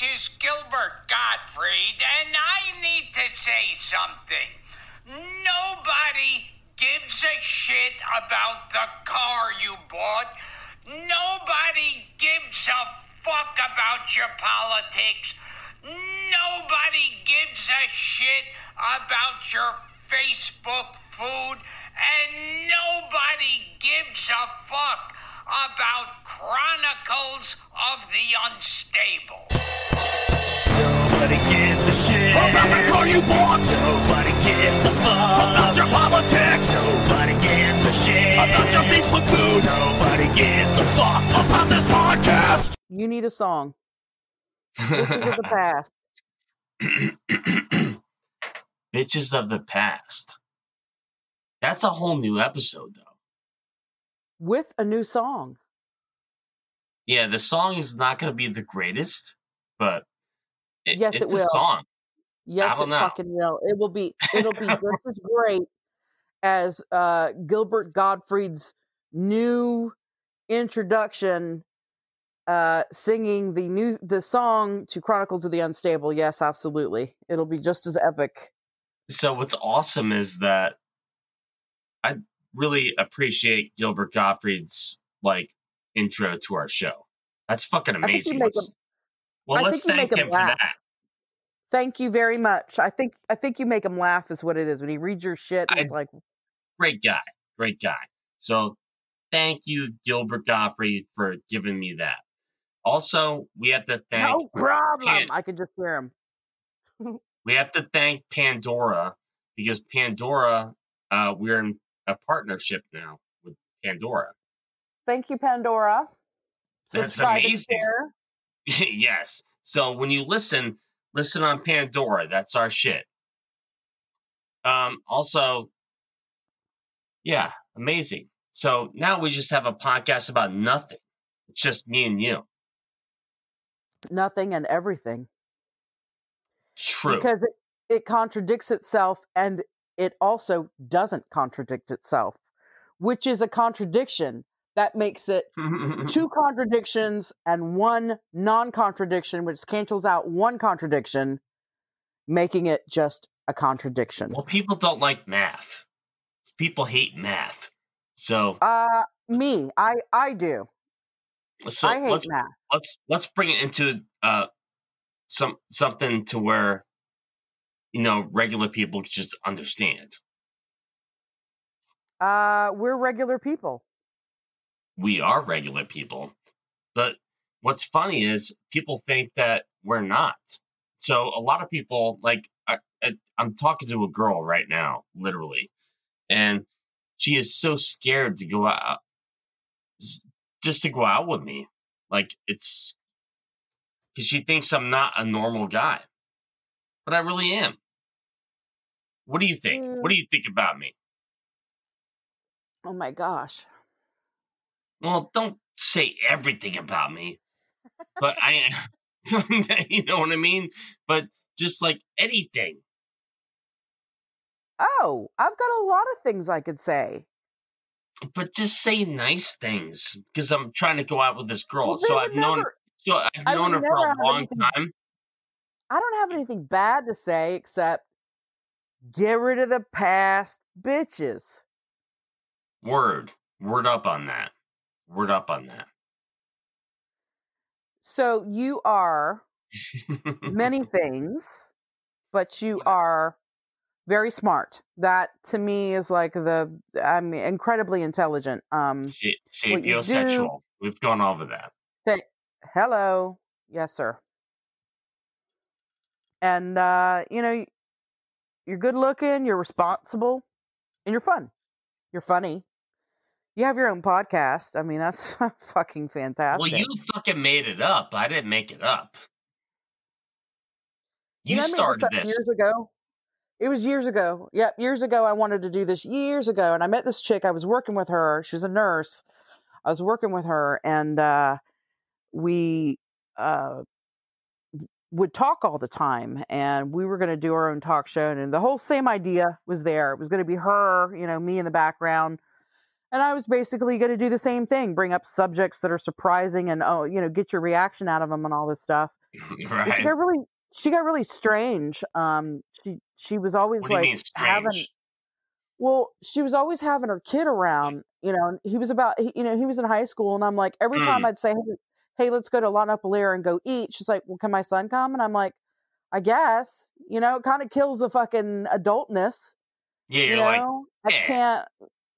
Is Gilbert Gottfried, and I need to say something. Nobody gives a shit about the car you bought. Nobody gives a fuck about your politics. Nobody gives a shit about your Facebook food. And nobody gives a fuck about Chronicles of the Unstable. Nobody gives a shit about the car you bought. Nobody gives a fuck about your politics. Nobody gives a shit about your Facebook food. Nobody gives a fuck about this podcast. You need a song. Bitches of the past. Bitches of the past. That's a whole new episode, though. With a new song. Yeah, the song is not going to be the greatest, but it, Yes, it will. a song. Yes, it know. fucking will. It will be. It'll be just as great as uh, Gilbert Gottfried's new introduction, uh, singing the new the song to Chronicles of the Unstable. Yes, absolutely. It'll be just as epic. So what's awesome is that I really appreciate Gilbert Gottfried's like intro to our show. That's fucking think amazing. Let's- him- well, I let's think you thank make him him for laugh. that. Thank you very much. I think I think you make him laugh is what it is when he reads your shit. I- It's like Great guy, great guy. So thank you, Gilbert Gottfried, for giving me that. Also, we have to thank no problem. Pan- I could just hear him. we have to thank Pandora because Pandora, uh, we're in a partnership now with Pandora. Thank you, Pandora. That's Subscribe amazing. yes. So when you listen, listen on Pandora. That's our shit. Um, also, yeah, amazing. So now we just have a podcast about nothing. It's just me and you. Nothing and everything. True. because it, it contradicts itself and it also doesn't contradict itself which is a contradiction that makes it two contradictions and one non-contradiction which cancels out one contradiction making it just a contradiction well, people don't like math. People hate math. So, uh me i i do so i hate let's math let's let's bring it into uh some something to where you know regular people just understand. uh we're regular people we are regular people. But what's funny is people think that we're not. So a lot of people, like, I, I, I'm talking to a girl right now, literally, and she is so scared to go out, just to go out with me. Like, it's because she thinks I'm not a normal guy, but I really am. What do you think? What hmm. do you think about me? oh my gosh Well, don't say everything about me, but I, you know what I mean? But just like anything. oh i've got a lot of things i could say But just say nice things because I'm trying to go out with this girl. Well, so I've would known, never- so I've I known her for a long anything- time. I don't have anything bad to say except get rid of the past bitches. Word, word up on that. Word up on that. So you are many things, but you are very smart. That to me is like the I'm incredibly intelligent. Um Sa- What you do- sapiosexual. We've gone over that. say hello. Yes, sir. And uh, you know, you're good looking, you're responsible, and you're fun. You're funny. You have your own podcast. I mean, that's fucking fantastic. Well, you fucking made it up. I didn't make it up. You, know, made started up this. years ago. It was years ago. Yep, years ago. I wanted to do this years ago, and I met this chick. I was working with her. She was a nurse. I was working with her, and uh, we uh, would talk all the time. And we were going to do our own talk show, and the whole same idea was there. It was going to be her, you know, me in the background, and I was basically going to do the same thing, bring up subjects that are surprising and oh, you know, get your reaction out of them and all this stuff. right. She got really, she got really strange. Um, she she was always What like having, well, she was always having her kid around. You know, and he was about, he, you know, he was in high school, and I'm like, every time Mm. I'd say, hey, hey, let's go to La Nopalera and go eat. She's like, well, can my son come? And I'm like, I guess. You know, it kind of kills the fucking adultness Yeah, you know like, i can't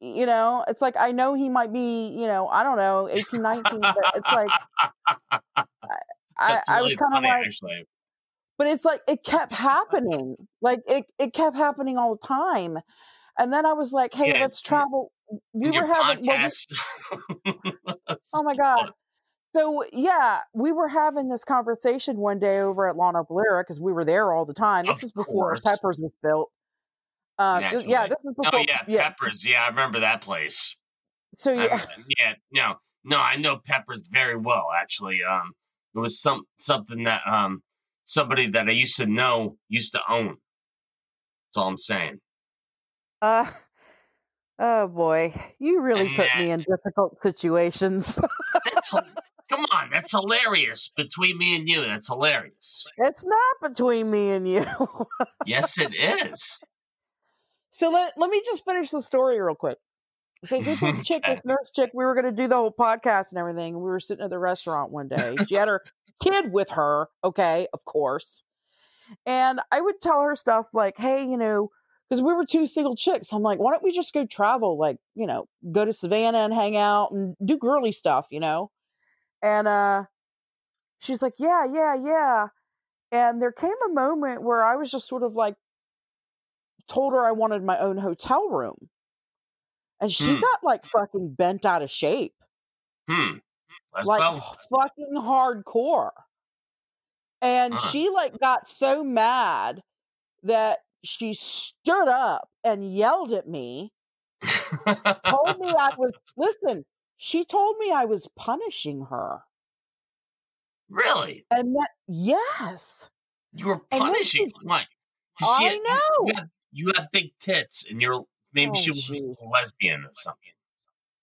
you know it's like i know he might be you know i don't know 18 19 but it's like i i really was kind of like actually. but it's like it kept happening like it, it kept happening all the time. And then i was like hey Yeah, let's travel we were having well, we- oh my god. so yeah we were having this conversation one day over at La Nopalera because we were there all the time. This Of is before course. peppers was built uh yeah this is Oh before yeah, Peppers. Yeah, I remember that place. so yeah yeah, no, no, I know Peppers very well. Actually, um, it was some something that um somebody that I used to know used to own. That's all I'm saying. Uh, oh boy, you really And put that- me in difficult situations. That's come on, that's hilarious. Between me and you, that's hilarious. it's not between me and you. Yes, it is. So let let me just finish the story real quick. So this chick, this nurse chick, we were going to do the whole podcast and everything. And we were sitting at the restaurant one day. She had her kid with her. Okay, of course. And I would tell her stuff like, hey, you know, because we were two single chicks. I'm like, why don't we just go travel? Like, you know, go to Savannah and hang out and do girly stuff, you know? And uh she's like, yeah, yeah, yeah. And there came a moment where I was just sort of like, told her I wanted my own hotel room. And she Hmm. got like fucking bent out of shape, Hmm. Let's like fucking hardcore. And Huh. she like got so mad that she stood up and yelled at me, told me I was, listen, she told me I was punishing her. really? And that, yes, You were punishing she-? 'Cause she I know. You you have big tits, and you're maybe she Oh, was jeez. a lesbian or something.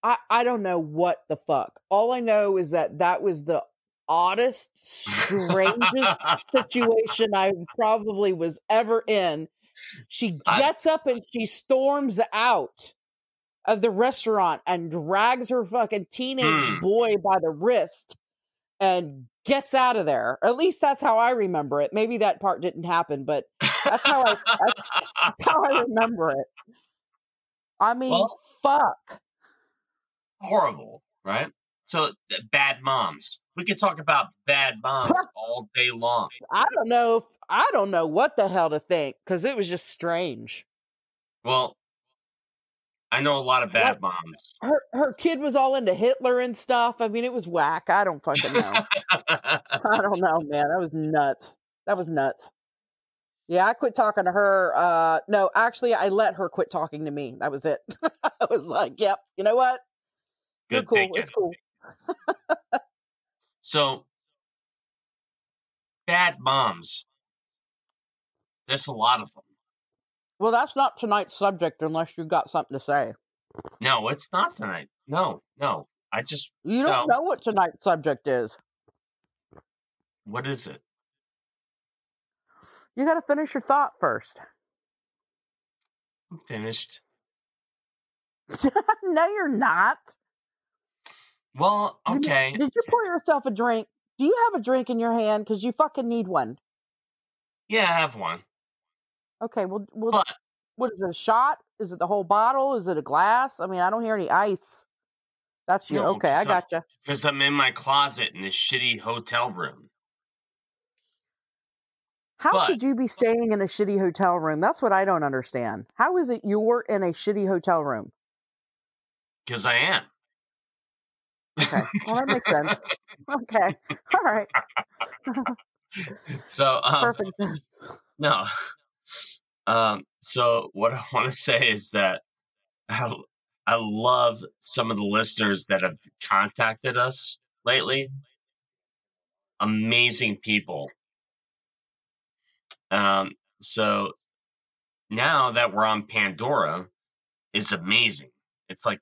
I, I don't know what the fuck. All I know is that that was the oddest, strangest situation I probably was ever in. She I- gets up and she storms out of the restaurant and drags her fucking teenage Hmm. boy by the wrist and gets out of there. At least that's how I remember it. Maybe that part didn't happen, but that's how I that's, that's how I remember it. I mean, Well- fuck. horrible, right? So bad moms. We could talk about bad moms all day long. I don't know. If, I don't know what the hell to think because it was just strange. Well, I know a lot of bad Like- moms. Her her kid was all into Hitler and stuff. I mean, it was whack. I don't fucking know. I don't know, man. That was nuts. That was nuts. Yeah, I quit talking to her. Uh no, actually I let her quit talking to me. That was it. I was like, yep, you know what? You're Good cool. thinking. It's cool. So bad moms. There's a lot of them. Well, that's not tonight's subject unless you've got something to say. No, it's not tonight. No, no. I just You don't No. know what tonight's subject is. what is it? You got to finish your thought first. I'm finished. no, you're not. Well, okay. Did you pour yourself a drink? Do you have a drink in your hand? Because you fucking need one. Yeah, I have one. Okay, well, well But what is it? A shot? Is it the whole bottle? Is it a glass? I mean, I don't hear any ice. That's you. No, okay, I got you. because I'm in my closet in this shitty hotel room. How but- could you be staying in a shitty hotel room? That's what I don't understand. How is it you're in a shitty hotel room? Because I am. Okay, well that makes sense. Okay, all right, So um, perfect sense. no. Um, so what I want to say is that I, I love some of the listeners that have contacted us lately. Amazing people. Um, so now that we're on Pandora, it's amazing. It's like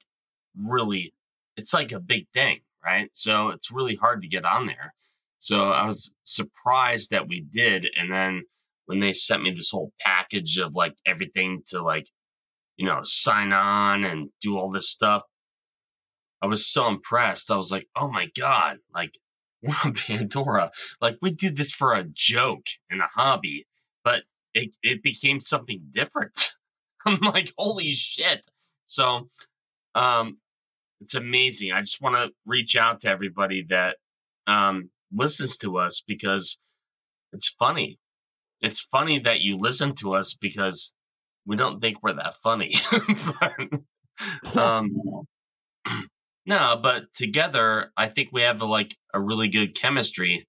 really it's like a big thing, right? So it's really hard to get on there. So I was surprised that we did, and then when they sent me this whole package of like everything to like you know sign on and do all this stuff, I was so impressed. I was like, oh my god, like we're on Pandora. Like we do this for a joke and a hobby, but it it became something different. I'm like, holy shit. So um it's amazing. I just want to reach out to everybody that um listens to us because it's funny. It's funny that you listen to us because we don't think we're that funny. but, um no, but together, I think we have a, like a really good chemistry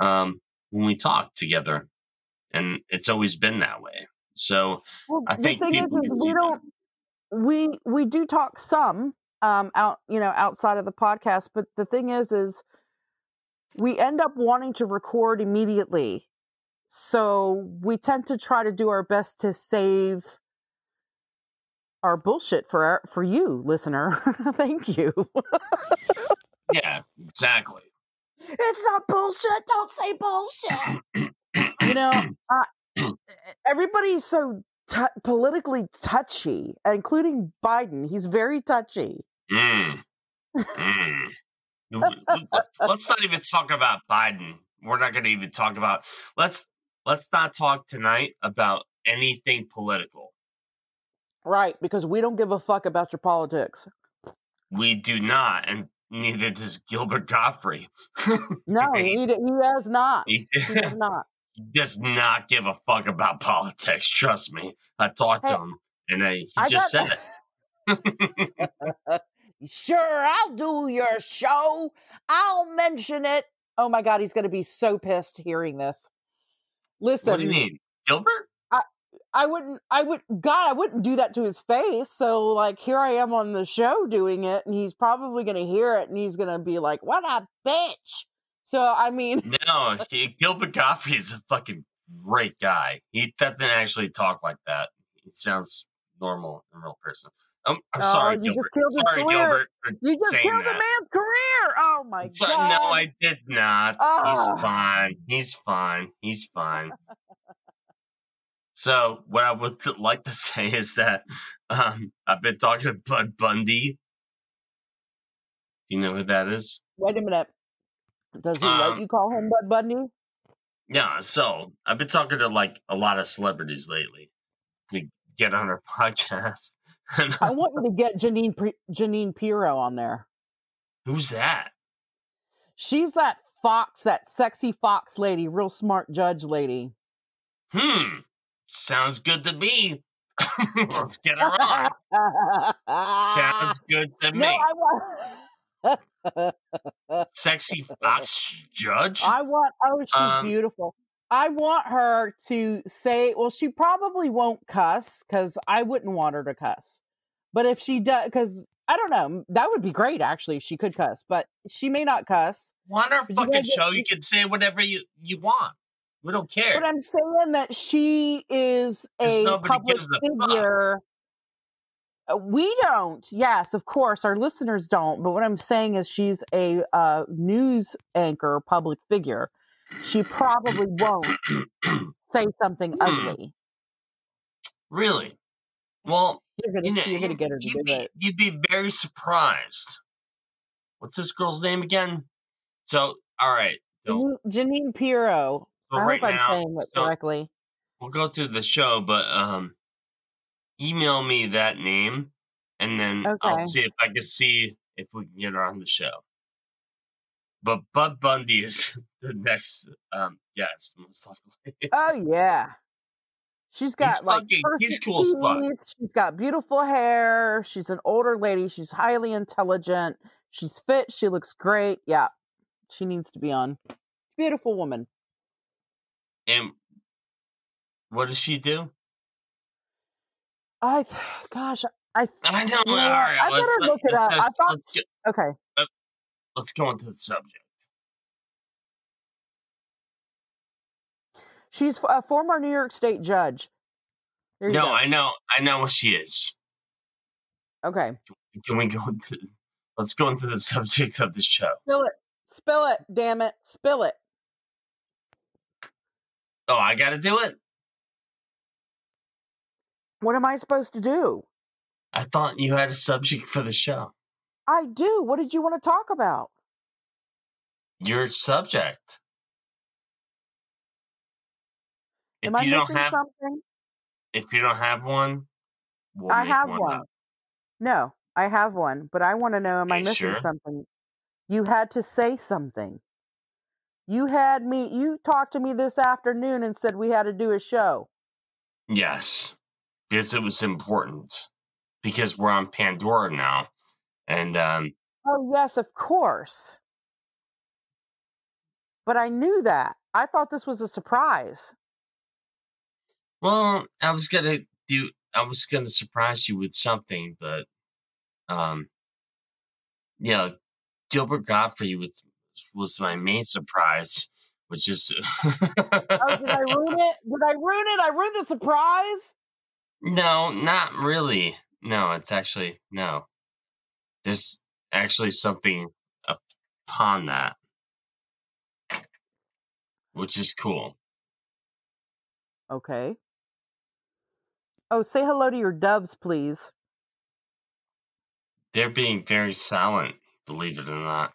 um, when we talk together, and it's always been that way. So Well, I the think thing is, is we don't we we do talk some um out you know outside of the podcast, but the thing is, is we end up wanting to record immediately, so we tend to try to do our best to save our bullshit for our, for you, listener. Thank you. yeah, exactly. it's not bullshit. Don't say bullshit. you know, uh, everybody's so t- politically touchy, including Biden. He's very touchy. Mm. Mm. let's not even talk about Biden. We're not going to even talk about. Let's let's not talk tonight about anything political. Right, because we don't give a fuck about your politics. We do not, and neither does Gilbert Gottfried. No, he, he has not. he, He has not. Does not give a fuck about politics. Trust me. I talked to him, and I, he I just got. said it. sure, I'll do your show. I'll mention it. Oh my god, he's going to be so pissed hearing this. Listen, what do you mean, Gilbert? I I wouldn't I would God, I wouldn't do that to his face. So like here I am on the show doing it and he's probably going to hear it and he's going to be like, "What a bitch." So I mean, No, he, Gilbert Gottfried is a fucking great guy. He doesn't actually talk like that. He sounds normal in real person. Um, I'm oh, sorry, Gilbert. Sorry. Gilbert, You just killed the that. man's career. Oh my So, god. no, I did not. He's Ah. fine. He's fine. He's fine. So, what I would like to say is that um, I've been talking to Bud Bundy. Do you know who that is? Wait a minute. Does he let Um, you call him Bud Bundy? Yeah, so I've been talking to like a lot of celebrities lately to get on our podcast. I want you to get Jeanine Jeanine Pirro on there. who's that? She's that fox, that sexy fox lady, real smart judge lady. Hmm, sounds good to me. Let's get her on. Sounds good to no, me. I want. Sexy Fox Judge? I want. Oh, she's Um, beautiful. I want her to say. Well, she probably won't cuss because I wouldn't want her to cuss. But if she does, because I don't know, that would be great actually if she could cuss. But she may not cuss. On our But you fucking get- show, you can say whatever you, you want. We don't care. But I'm saying that she is a public a fuck. Uh, We don't. Yes, of course, our listeners don't. But what I'm saying is, she's a uh, news anchor, public figure. She probably won't say something Hmm. ugly. really? Well, You're gonna, you know, you're gonna get her to you'd do be, it. you'd be very surprised. What's this girl's name again? So, all right. So, Jeanine, Pirro. so I right hope I'm now, saying it so correctly. we'll go through the show, but um, email me that name, and then I'll see if I can see if we can get her on the show. But Bud Bundy is the next um guest, most likely. Oh yeah. She's got like fucking- he's cool teeth. She's got beautiful hair. She's an older lady. She's highly intelligent. She's fit. She looks great. Yeah, she needs to be on. Beautiful woman. and what does she do? I, gosh, I. I know. You know all right, I let's, better look it up. I thought. let's, get, Okay. let's go into the subject. She's a former New York State judge. No, go. I know, I know what she is. okay. can we go into let's go into the subject of the show. Spill it. Spill it. Damn it. Spill it. Oh, I got to do it. What am I supposed to do? I thought you had a subject for the show. I do. What did you want to talk about? Your subject. If Am I you don't missing have something? if you don't have one, we'll I have one. one. No, I have one, but I want to know am I missing sure? something? You had to say something. You had me, you talked to me this afternoon and said we had to do a show. Yes, because it was important. Because we're on Pandora now, and um, Oh, yes, of course. But I knew that. I thought this was a surprise. well, I was gonna do. I was gonna surprise you with something, but um, yeah, Gilbert Gottfried was was my main surprise, which is. Oh, did I ruin it? Did I ruin it? I ruined the surprise? No, not really. No, it's actually no. There's actually something upon that, which is cool. Okay. Oh, say hello to your doves, please. They're being very silent, believe it or not.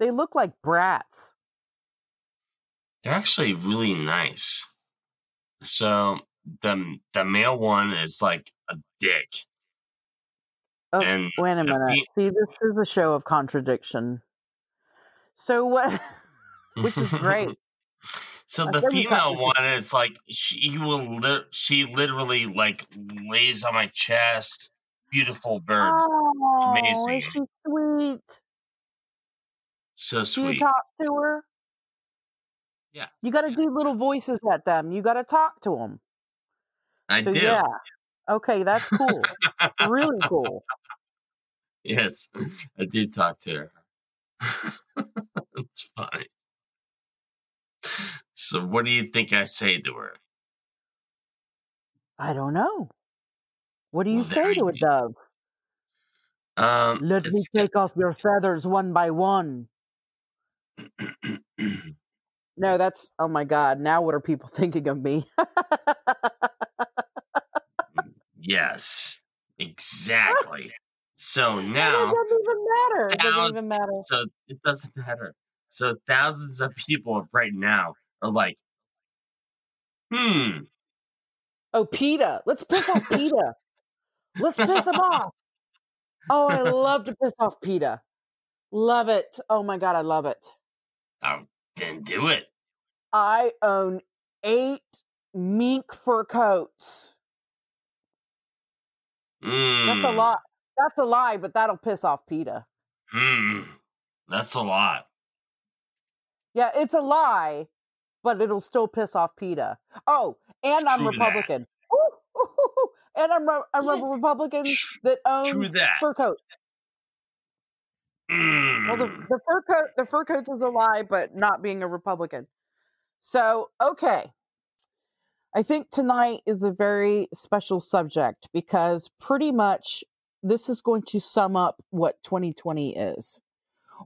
They look like brats. They're actually really nice. So the the male one is like a dick, Oh, and wait a minute. fe- See, this is a show of contradiction. So what? Which is great. so I the said we got- female one is like she will li- she literally like lays on my chest. Beautiful bird, Oh, Amazing. is she sweet? So Do you talk to her? Yeah, You got to do little voices at them. You got to talk to them. I so do. yeah. Okay, that's cool. really cool. Yes, I did talk to her. it's funny. So, what do you think I say to her? I don't know. What do you Well, say to a dove? Um, Let me take off your feathers one by one. No, that's oh my god. Now what are people thinking of me? yes, exactly. So And it now, doesn't even matter. It doesn't even matter. so it doesn't matter. So thousands of people right now are like, hmm, Oh, PETA. Let's piss off PETA. Let's piss him off. Oh, I love to piss off PETA. Love it. Oh my god, I love it. Oh, then do it. I own eight mink fur coats. Mm, That's a lot. That's a lie, but that'll piss off PETA. Hmm, that's a lot. Yeah, it's a lie, but it'll still piss off PETA. Oh, and I'm True. Republican. Ooh, ooh, ooh. And I'm I'm a Republican that owns fur coats. Well, the, Mm. the fur coat, the fur coats is a lie, but not being a Republican. So, okay. I think tonight is a very special subject because pretty much this is going to sum up what 2020 is.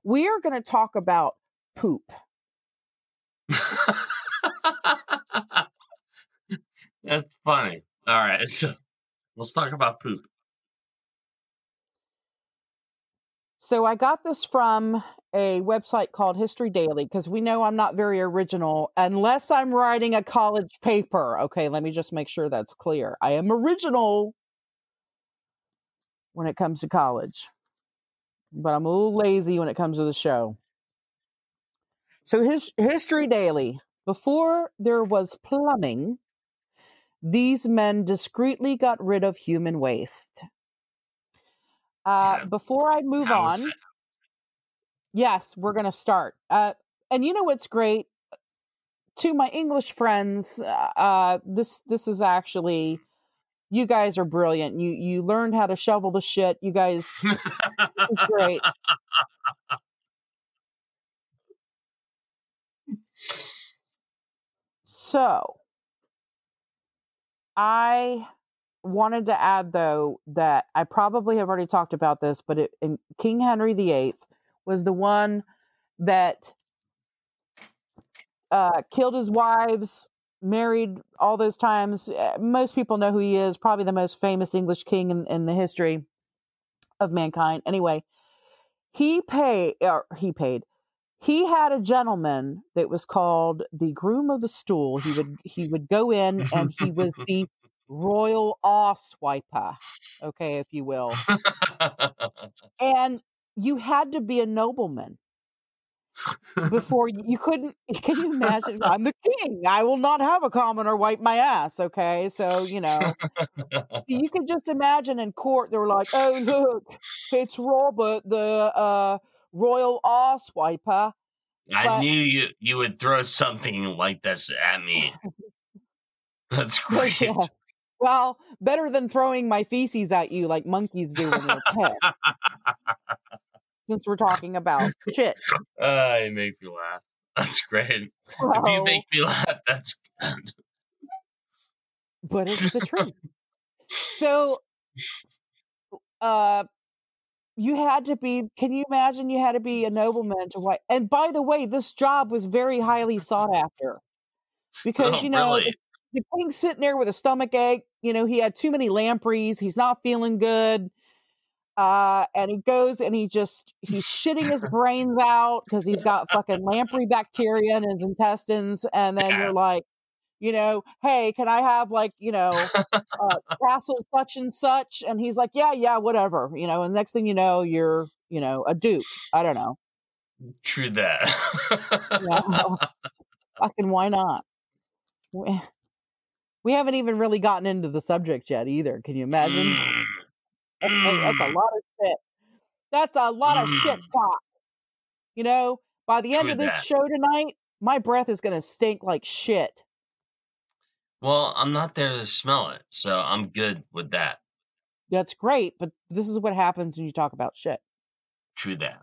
We are going to talk about poop. That's funny. All right, so let's talk about poop. So I got this from a website called History Daily because we know I'm not very original unless I'm writing a college paper. Okay, let me just make sure that's clear. I am original when it comes to college, but I'm a little lazy when it comes to the show. So his History Daily, before there was plumbing, these men discreetly got rid of human waste. Uh, yeah. Before I move How on, yes, we're going to start. Uh, and you know what's great? To my English friends, uh, uh, this this is actually you guys are brilliant. You you learned how to shovel the shit. You guys, it's great. So, I wanted to add though that I probably have already talked about this, but it, in King Henry VIII was the one that uh, killed his wives, married all those times. Uh, Most people know who he is. Probably the most famous English king in, in the history of mankind. Anyway, he paid. Or he paid. He had a gentleman that was called the groom of the stool. He would he would go in and he was the royal awe swiper, okay, if you will. And you had to be a nobleman before you, you couldn't can you imagine i'm the king i will not have a commoner wipe my ass okay so you know you can just imagine in court they were like oh look it's robert the uh royal ass wiper I But- knew you you would throw something like this at me. That's great. Yeah. Well better than throwing my feces at you like monkeys do when they're pet since we're talking about shit Uh, you make me laugh. That's great. If you make me laugh, that's good. but it's the truth. So, uh, you had to be. Can you imagine? You had to be a nobleman to what? And by the way, this job was very highly sought after because Oh, you know really? King's sitting there with a stomach ache. You know he had too many lampreys. He's not feeling good. Uh, and he goes and he just he's shitting his brains out because he's got fucking lamprey bacteria in his intestines. And then you're like, you know, hey, can I have like, you know, uh, castle such and such? And he's like, yeah, yeah, whatever. You know, and next thing you know, you're, you know, a duke. I don't know. True that. Yeah. Fucking why not? We, haven't even really gotten into the subject yet either. Can you imagine? Mm. Hey, that's a Mm. lot of shit. That's a lot of shit Mm. talk. You know, by the end of this that. show tonight, my breath is going to stink like shit. Well, I'm not there to smell it, so I'm good with that. That's great, but this is what happens when you talk about shit. True that.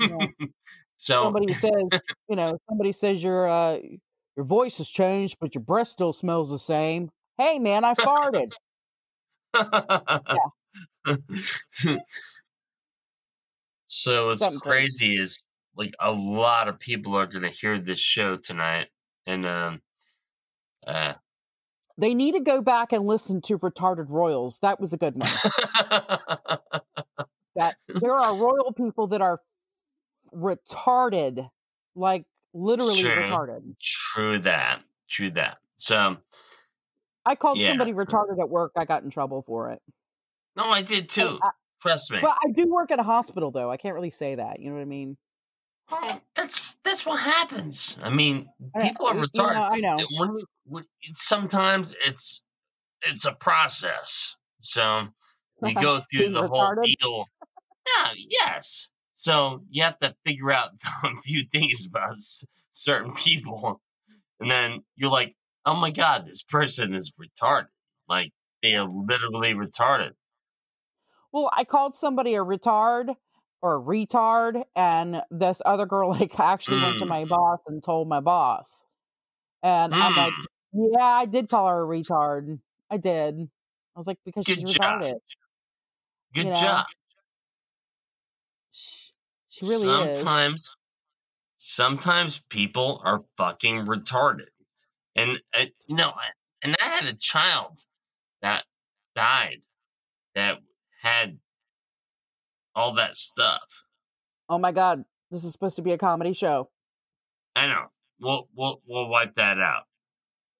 Yeah. so Somebody says, you know, somebody says your uh your voice has changed, but your breath still smells the same. Hey man, I farted. so what's Something crazy. crazy is like a lot of people are gonna hear this show tonight, and um, uh, They need to go back and listen to Retarded Royals. That was a good one. That there are royal people that are retarded, like literally Sure. retarded. true that, true that. So I called Yeah. somebody retarded at work. I got in trouble for it. no, I did too. I- Trust me. Well, I do work at a hospital, though. I can't really say that. You know what I mean? Well, that's that's what happens. I mean, I- people are you know, retarded. I know. When, when, sometimes it's it's a process. So we go through the whole deal. Yeah, yes. So you have to figure out a few things about certain people, and then you're like, "Oh my god, this person is retarded. Like they are literally retarded." Well, I called somebody a retard or a retard, and this other girl like actually went to Mm. my boss and told my boss, and I'm like, Mm, yeah, I did call her a retard. I did. I was like because Good she's job. retarded. good you know, job. She, really is. sometimes sometimes people are fucking retarded and uh, you know I- and i had a child that died that had all that stuff Oh my god, this is supposed to be a comedy show. i know we'll we'll, we'll wipe that out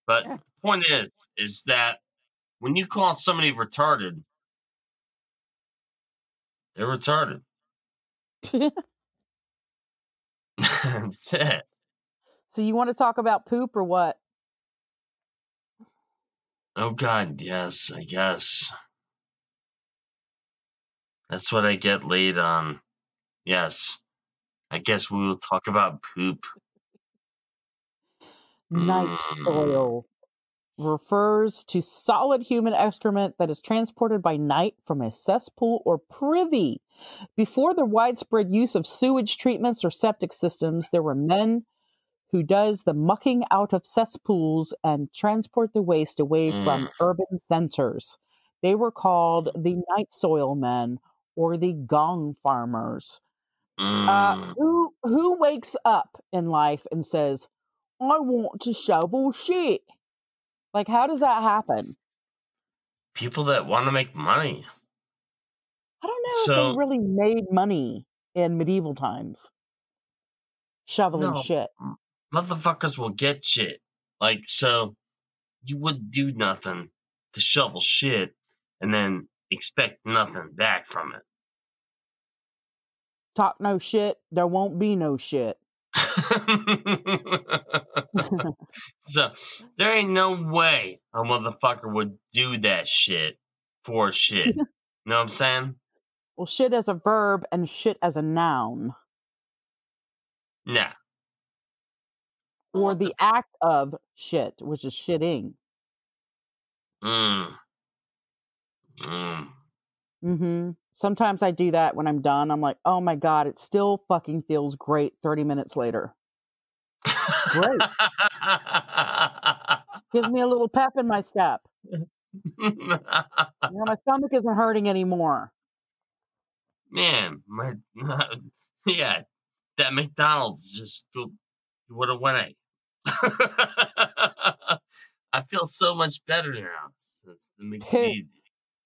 but Yeah. the point is is that when you call somebody retarded they're retarded that's it so you want to talk about poop or what? Oh God, yes, I guess. That's what I get laid on. Yes. I guess we will talk about poop. Night Mm. soil. Refers to solid human excrement that is transported by night from a cesspool or privy. Before the widespread use of sewage treatments or septic systems, there were men who does the mucking out of cesspools and transport the waste away Mm. from urban centers. They were called the night soil men or the gong farmers. Uh, Mm. who who wakes up in life and says, "I want to shovel shit"? Like, how does that happen? People that want to make money. I don't know if they really made money in medieval times shoveling No. shit. Motherfuckers will get shit. Like, so you wouldn't do nothing to shovel shit and then expect nothing back from it. Talk no shit, there won't be no shit. so there ain't no way a motherfucker would do that shit for shit. you know what I'm saying? Well, shit as a verb and shit as a noun, Nah. or the act of shit, which is shitting. Mm. Mm. hmm Sometimes I do that when I'm done. I'm like, oh my God, it still fucking feels great 30 minutes later. Great. Gives me a little pep in my step. You know, my stomach isn't hurting anymore. Man, my yeah, that McDonald's just what a winning. I feel so much better now since the McDonald's.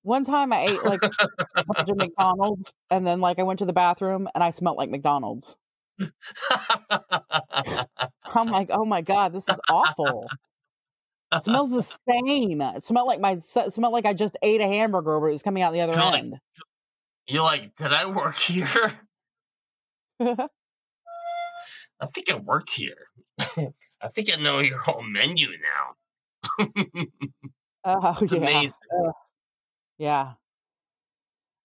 One time I ate like a bunch of McDonald's and then like I went to the bathroom and I smelled like McDonald's. I'm like, oh my God, this is awful. It smells the same. It smelled like my smelled like I just ate a hamburger but it was coming out the other You're like- end. You're like, did I work here? I think I worked here. I think I know your whole menu now. oh It's yeah. amazing. Yeah.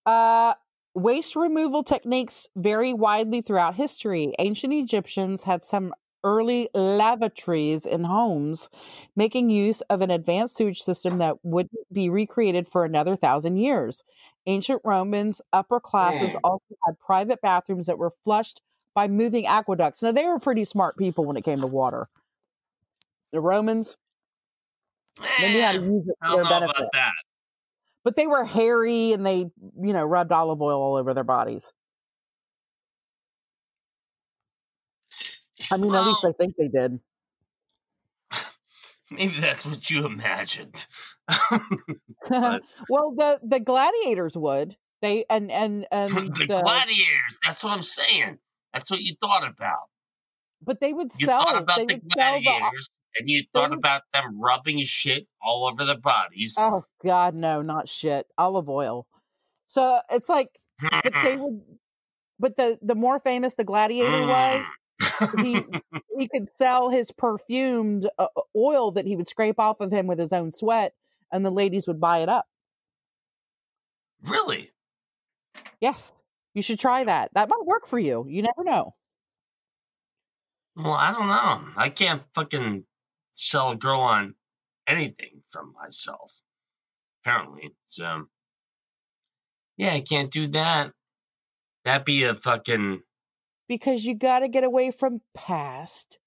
Uh, waste removal techniques vary widely throughout history. Ancient Egyptians had some early lavatories in homes, making use of an advanced sewage system that would be recreated for another thousand years. Ancient Romans, upper classes Mm. also had private bathrooms that were flushed by moving aqueducts. Now, they were pretty smart people when it came to water. The Romans, they knew how to use it for their benefit that. But they were hairy and they you know rubbed olive oil all over their bodies i mean at least i think they did Maybe that's what you imagined. well the the gladiators would they and and and the, the, gladiators. That's what I'm saying. That's what you thought about. but they would You sell thought about they the would sell the gladiators, and you thought about them rubbing shit all over their bodies. oh god no not shit olive oil so it's like but they would but the the more famous the gladiator was he he could sell his perfumed uh, oil that he would scrape off of him with his own sweat and the ladies would buy it up really? Yes, you should try that. That might work for you. You never know. Well, I don't know. I can't fucking sell a girl on anything from myself. Apparently, so yeah, I can't do that. That'd be a fucking Because you got to get away from past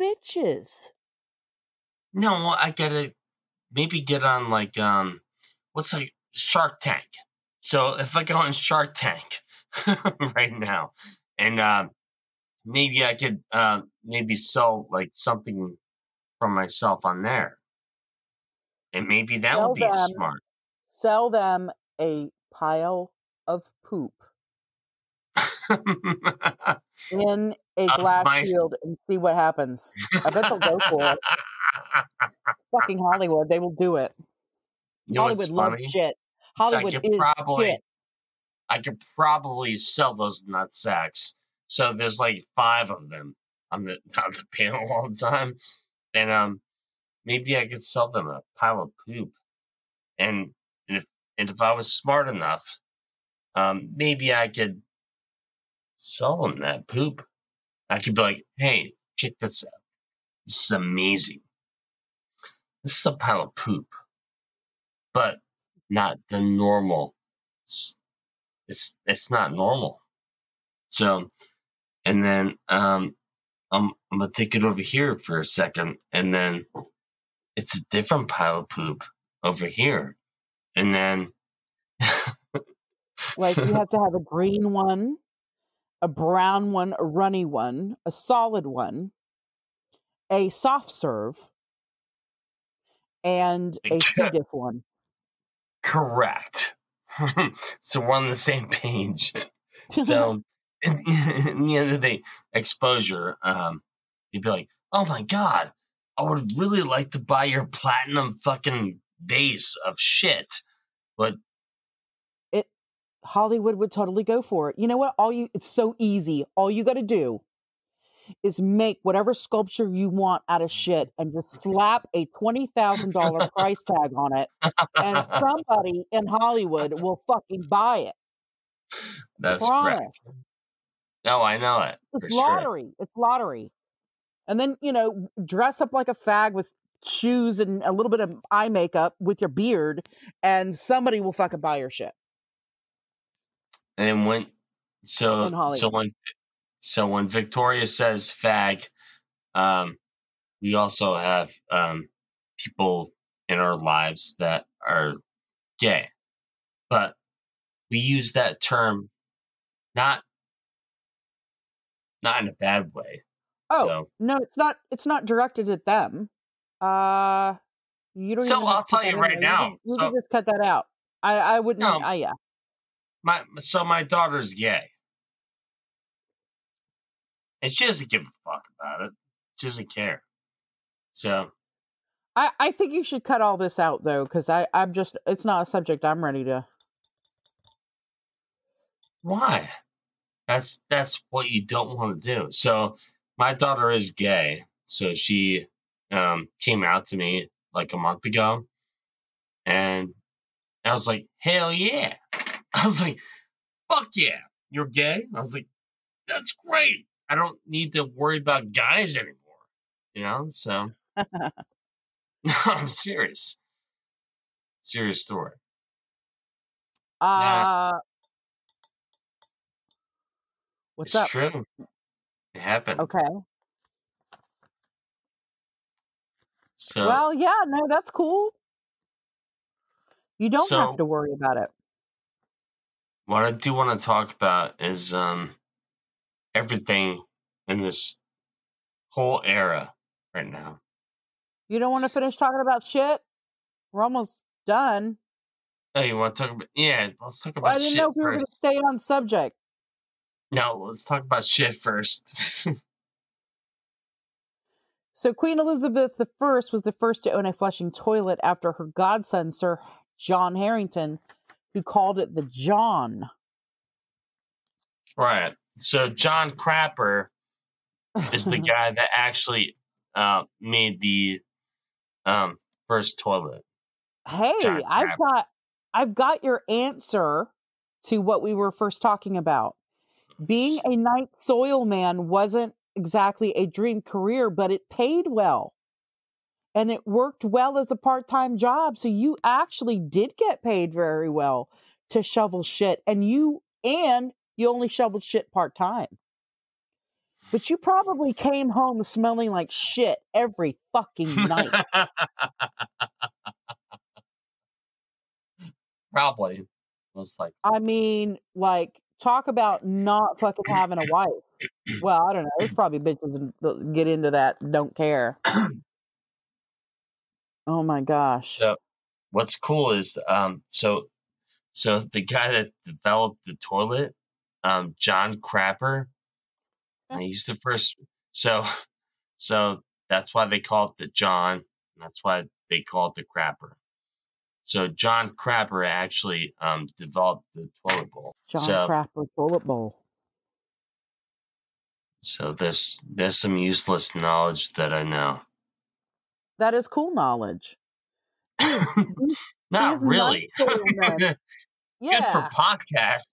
bitches. no. I gotta maybe get on like um, what's like Shark Tank. So if I go on Shark Tank right now, and uh, maybe I could uh, maybe sell like something for myself on there, and maybe that Sell would be them. smart. Sell them a pile of poop in a glass my- shield and see what happens. I bet they'll go for it. Fucking Hollywood, they will do it. You know Hollywood loves shit. So I Hollywood could is probably, shit. I could probably sell those nut sacks. So there's like five of them on the on the panel all the time, and um, maybe I could sell them a pile of poop, and and if and if I was smart enough, um, maybe I could sell them that poop. I could be like, hey, check this out. This is amazing. this is a pile of poop, but not the normal. It's it's, it's not normal. So, and then um, I'm I'm gonna take it over here for a second, and then it's a different pile of poop over here, and then Like you have to have a green one, a brown one, a runny one, a solid one, a soft serve, and a C diff one. correct. so we're on the same page. So in, in the end of the day, exposure, um, you'd be like, oh my god, I would really like to buy your platinum fucking vase of shit, but it Hollywood would totally go for it. You know what? All you it's so easy. All you got to do is make whatever sculpture you want out of shit and just slap a $20,000 price tag on it and somebody in Hollywood will fucking buy it. that's Promise. correct. No, I know it. It's sure. lottery. It's lottery. And then, you know, dress up like a fag with shoes and a little bit of eye makeup with your beard and somebody will fucking buy your shit. And when so so when so when Victoria says fag, um, we also have um people in our lives that are gay, but we use that term not not in a bad way. Oh, So no, it's not it's not directed at them. Uh you don't So even I'll tell you right there. now, You can, you so- can just cut that out. I I wouldn't No. I yeah. my so my daughter's gay, and she doesn't give a fuck about it. She doesn't care. So I I think you should cut all this out though cuz I I'm just it's not a subject I'm ready to Why? That's that's what you don't want to do. So my daughter is gay, so she um came out to me like a month ago, and I was like, hell yeah! I was like, fuck yeah, you're gay. I was like, that's great. I don't need to worry about guys anymore. You know, so no, I'm serious. Serious story. Uh What's it's up? true. It happened. Okay. So Well, yeah, no, that's cool. You don't So- have to worry about it. what I do want to talk about is um everything in this whole era right now. You don't want to finish talking about shit? We're almost done. Oh, you want to talk about? Yeah, let's talk Well, about I didn't shit know if we were going to stay on subject. No, let's talk about shit first. So Queen Elizabeth I was the first to own a flushing toilet after her godson, Sir John Harington, who called it the John. right. So John Crapper is the guy that actually uh made the um first toilet. hey, I've got I've got your answer to what we were first talking about. Being a night soil man wasn't exactly a dream career, but it paid well. And it worked well as a part-time job. So you actually did get paid very well to shovel shit. And you and you only shoveled shit part-time. But you probably came home smelling like shit every fucking night. Probably. It was like I mean, like, talk about not fucking having a wife. Well, I don't know. There's probably bitches that get into that don't care. Oh my gosh. So what's cool is um so so the guy that developed the toilet, um John Crapper, and he's the first so so that's why they call it the John, and that's why they call it the Crapper. So John Crapper actually um developed the toilet bowl. John so Crapper Bullet Bowl. so this there's some useless knowledge that I know. That is cool knowledge. Not really. men- good for podcast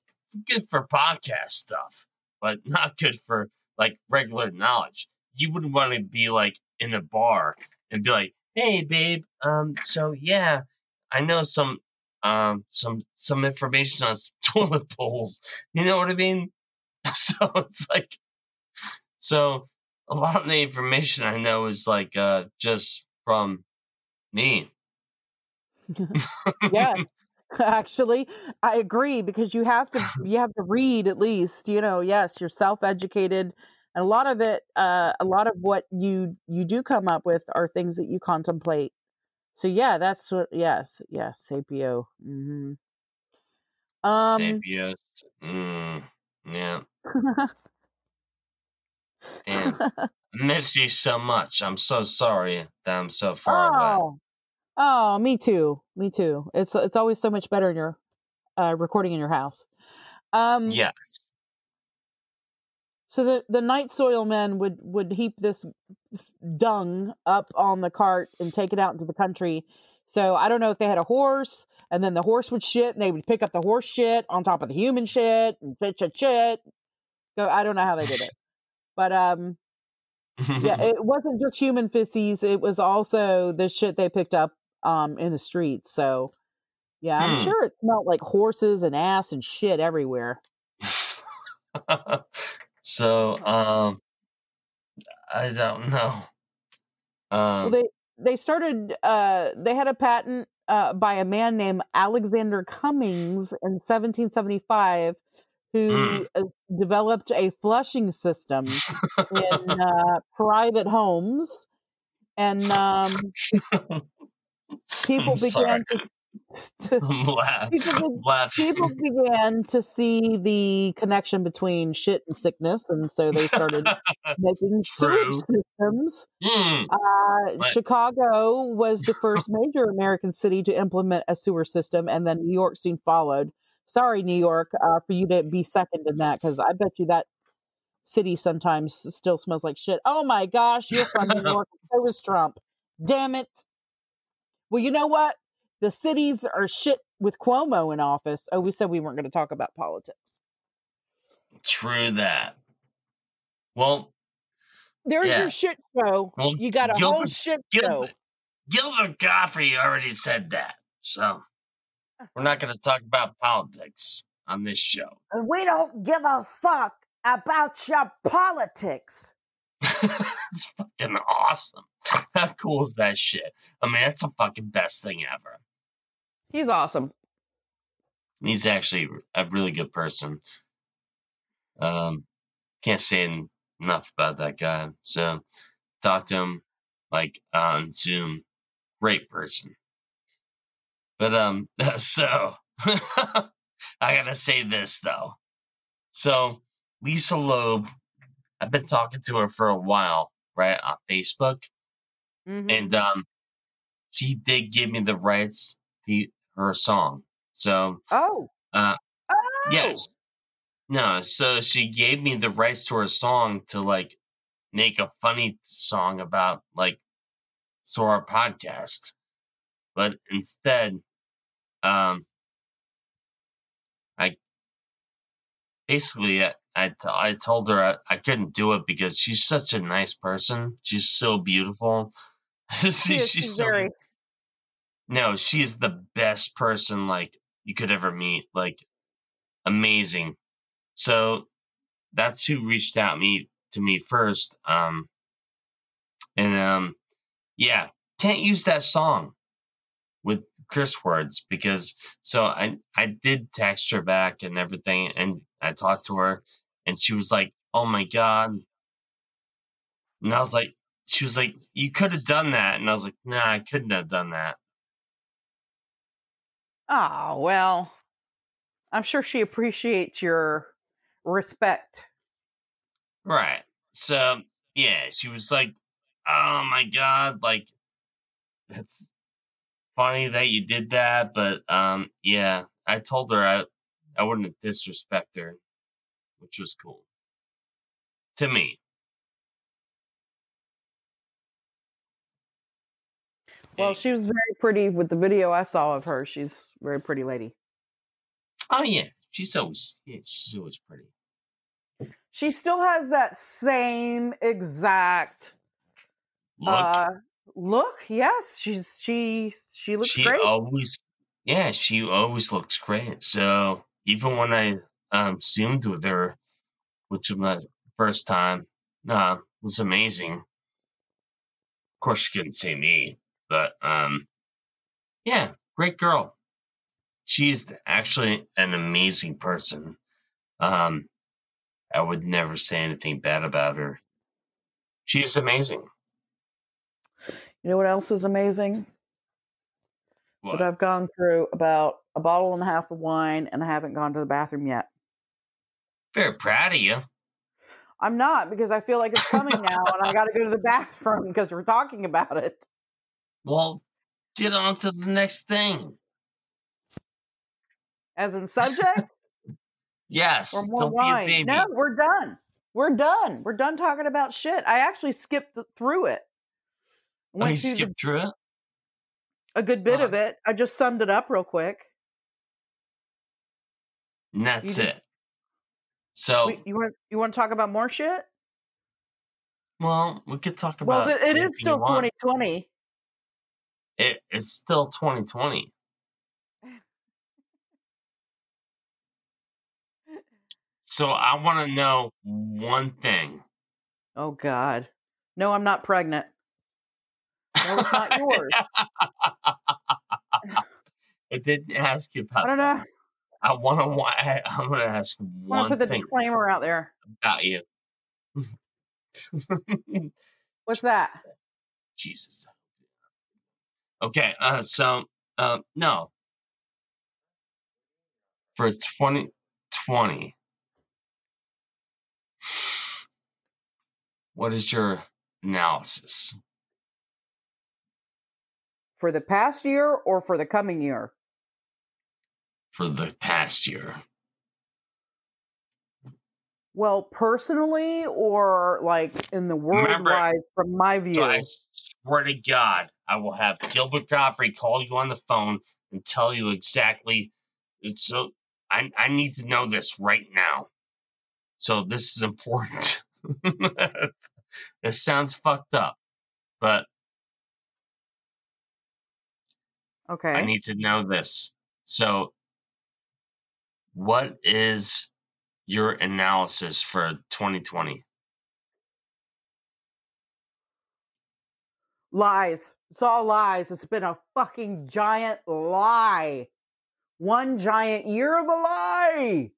good for podcast stuff but not good for like regular knowledge you wouldn't want to be like in a bar and be like hey babe, um, so yeah, I know some um some some information on toilet bowls. You know what I mean? So it's like so a lot of the information I know is like uh just from me. yes. Actually, I agree because you have to you have to read at least, you know, yes, you're self-educated and a lot of it uh a lot of what you you do come up with are things that you contemplate. So yeah, that's what yes, yes, Sapio. hmm Um Sapios. Mm, yeah. Damn. I missed you so much. I'm so sorry that I'm so far away. Oh, oh, me too. Me too. It's it's always so much better in your uh, recording in your house. Um, Yes. So the the night soil men would would heap this dung up on the cart and take it out into the country. So I don't know if they had a horse, and then the horse would shit, and they would pick up the horse shit on top of the human shit and shit shit shit. Go, I don't know how they did it, but um, yeah, it wasn't just human feces; it was also the shit they picked up um in the streets. So yeah, I'm Hmm. sure it smelled like horses and ass and shit everywhere. so, um, I don't know. Well, Um, they they started. Uh, they had a patent uh, by a man named Alexander Cummings in 1775, who uh, developed a flushing system in uh, private homes, and um, people I'm sorry. began to. to people be- people began to see the connection between shit and sickness, and so they started making True. sewage systems. Hmm. Uh, Chicago was the first major American city to implement a sewer system, and then New York soon followed. Sorry, New York, uh, for you to be second in that, because I bet you that city sometimes still smells like shit. Oh my gosh, you're from New York. So is Trump. Damn it. Well, you know what? The cities are shit with Cuomo in office. Oh, we said we weren't going to talk about politics. True that. Well, There's Yeah. your shit show. Well, you got a whole Gilbert- shit show. Gilbert, Gilbert Gottfried already said that. So, we're not going to talk about politics on this show. And we don't give a fuck about your politics. it's fucking awesome. How cool is that shit? I mean, that's the fucking best thing ever. He's awesome. He's actually a really good person. Um, can't say enough about that guy. So, talk to him like on Zoom. Great person. But um, so I gotta say this though. So Lisa Loeb, I've been talking to her for a while, right, on Facebook, Mhm. and um, she did give me the rights to her song. So oh. uh, oh. yes, no, so she gave me the rights to her song to like make a funny song about like so our podcast, but instead, um, I basically I I, t- I told her I, I couldn't do it because she's such a nice person. She's so beautiful. She- she's so very. No, she's the best person like you could ever meet. Like amazing. So that's who reached out me to me first. Um and um yeah, can't use that song with curse words because so I I did text her back and everything and I talked to her and she was like, "Oh my god." And I was like she was like, "You could have done that." And I was like, "Nah, I couldn't have done that." Oh, well. I'm sure she appreciates your respect. Right. So yeah, she was like, "Oh my god, like that's funny that you did that, but um, yeah." I told her I I wouldn't disrespect her, which was cool to me. Well, she was very pretty with the video I saw of her. She's a very pretty lady. Oh yeah, she's always yeah, she's always pretty. She still has that same exact Look, uh look, yes, she's she she looks she great. always, yeah, she always looks great. So even when I um, zoomed with her, which was my first time, uh, was amazing. Of course, she couldn't see me, but um, yeah, great girl. She's actually an amazing person. Um, I would never say anything bad about her. She's amazing. You know what else is amazing? What? That I've gone through about a bottle and a half of wine and I haven't gone to the bathroom yet. Very proud of you. I'm not because I feel like it's coming now and I got to go to the bathroom because we're talking about it. Well, get on to the next thing. As in subject Yes, or more don't be a wine? baby. No, we're done. We're done. We're done talking about shit. I actually skipped through it. oh, Went you through the- skipped through it? a good bit Oh. of it. I just summed it up real quick. And that's it. So, We- you want you want to talk about more shit? well, we could talk Well, about it, it is still 2020. It, it's still 2020. So I want to know one thing. Oh God, no, I'm not pregnant. No, it's not yours. I didn't ask you about I don't that. know. I want to. I, I'm going to ask I want to one put the thing disclaimer out there. about you. What's that? Jesus. Okay, uh, so uh, no. For 2020, what is your analysis For the past year or for the coming year? for the past year? Well, personally or like in the Remember- worldwide from my view. So I swear to God, I will have Gilbert Gottfried call you on the phone and tell you exactly. So I I need to know this right now. So this is important. it sounds fucked up, but okay. I need to know this. So, what is your analysis for 2020? Lies. It's all lies. It's been a fucking giant lie. One giant year of a lie.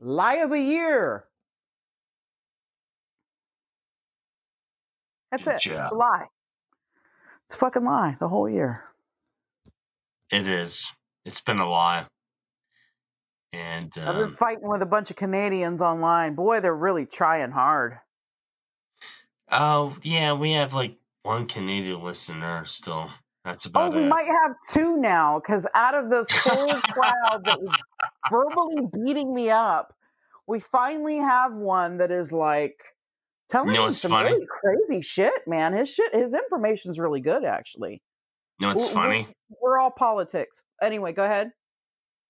Lie of a year. That's Good it. It's a lie. It's a fucking lie the whole year. It is. It's been a lie. And I've been um, fighting with a bunch of Canadians online. Boy, they're really trying hard. Oh yeah, we have like one Canadian listener still. That's oh, about. Oh, we it. might have two now because out of this whole crowd that was verbally beating me up, we finally have one that is like telling You know me some funny? really crazy shit, man. His shit, his information's really good, actually. You know what's w- funny? We're all politics. Anyway, go ahead.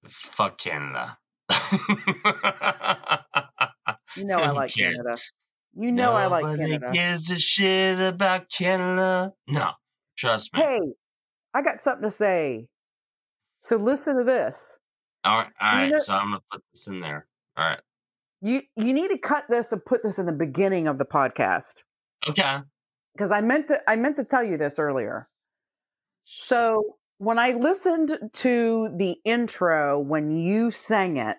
Fuck Canada. You know I like? Canada. You know I like Nobody Canada. gives a shit about Canada. No, trust me. Hey, I got something to say. So listen to this. All right, all So you know- So I'm gonna put this in there. All right. You you need to cut this and put this in the beginning of the podcast. Okay. because I meant to I meant to tell you this earlier. So when I listened to the intro when you sang it,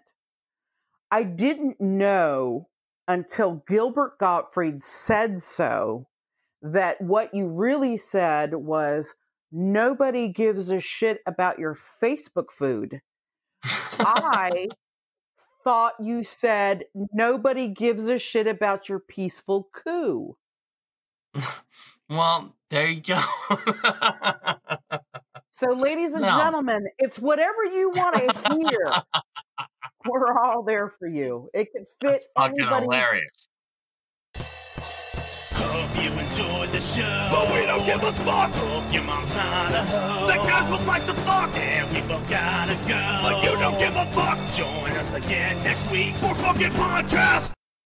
I didn't know until Gilbert Gottfried said so that what you really said was nobody gives a shit about your Facebook food. I thought you said nobody gives a shit about your peaceful coup. well, there you go. So, ladies and No. gentlemen, it's whatever you want to hear. We're all there for you. It can fit That's fucking anybody. hilarious. Hope you enjoyed the show. But we don't give a fuck. Hope your mom's not a hoe. The guys would like to fuck. And we both gotta go. But you don't give a fuck. Join us again next week for fucking podcast.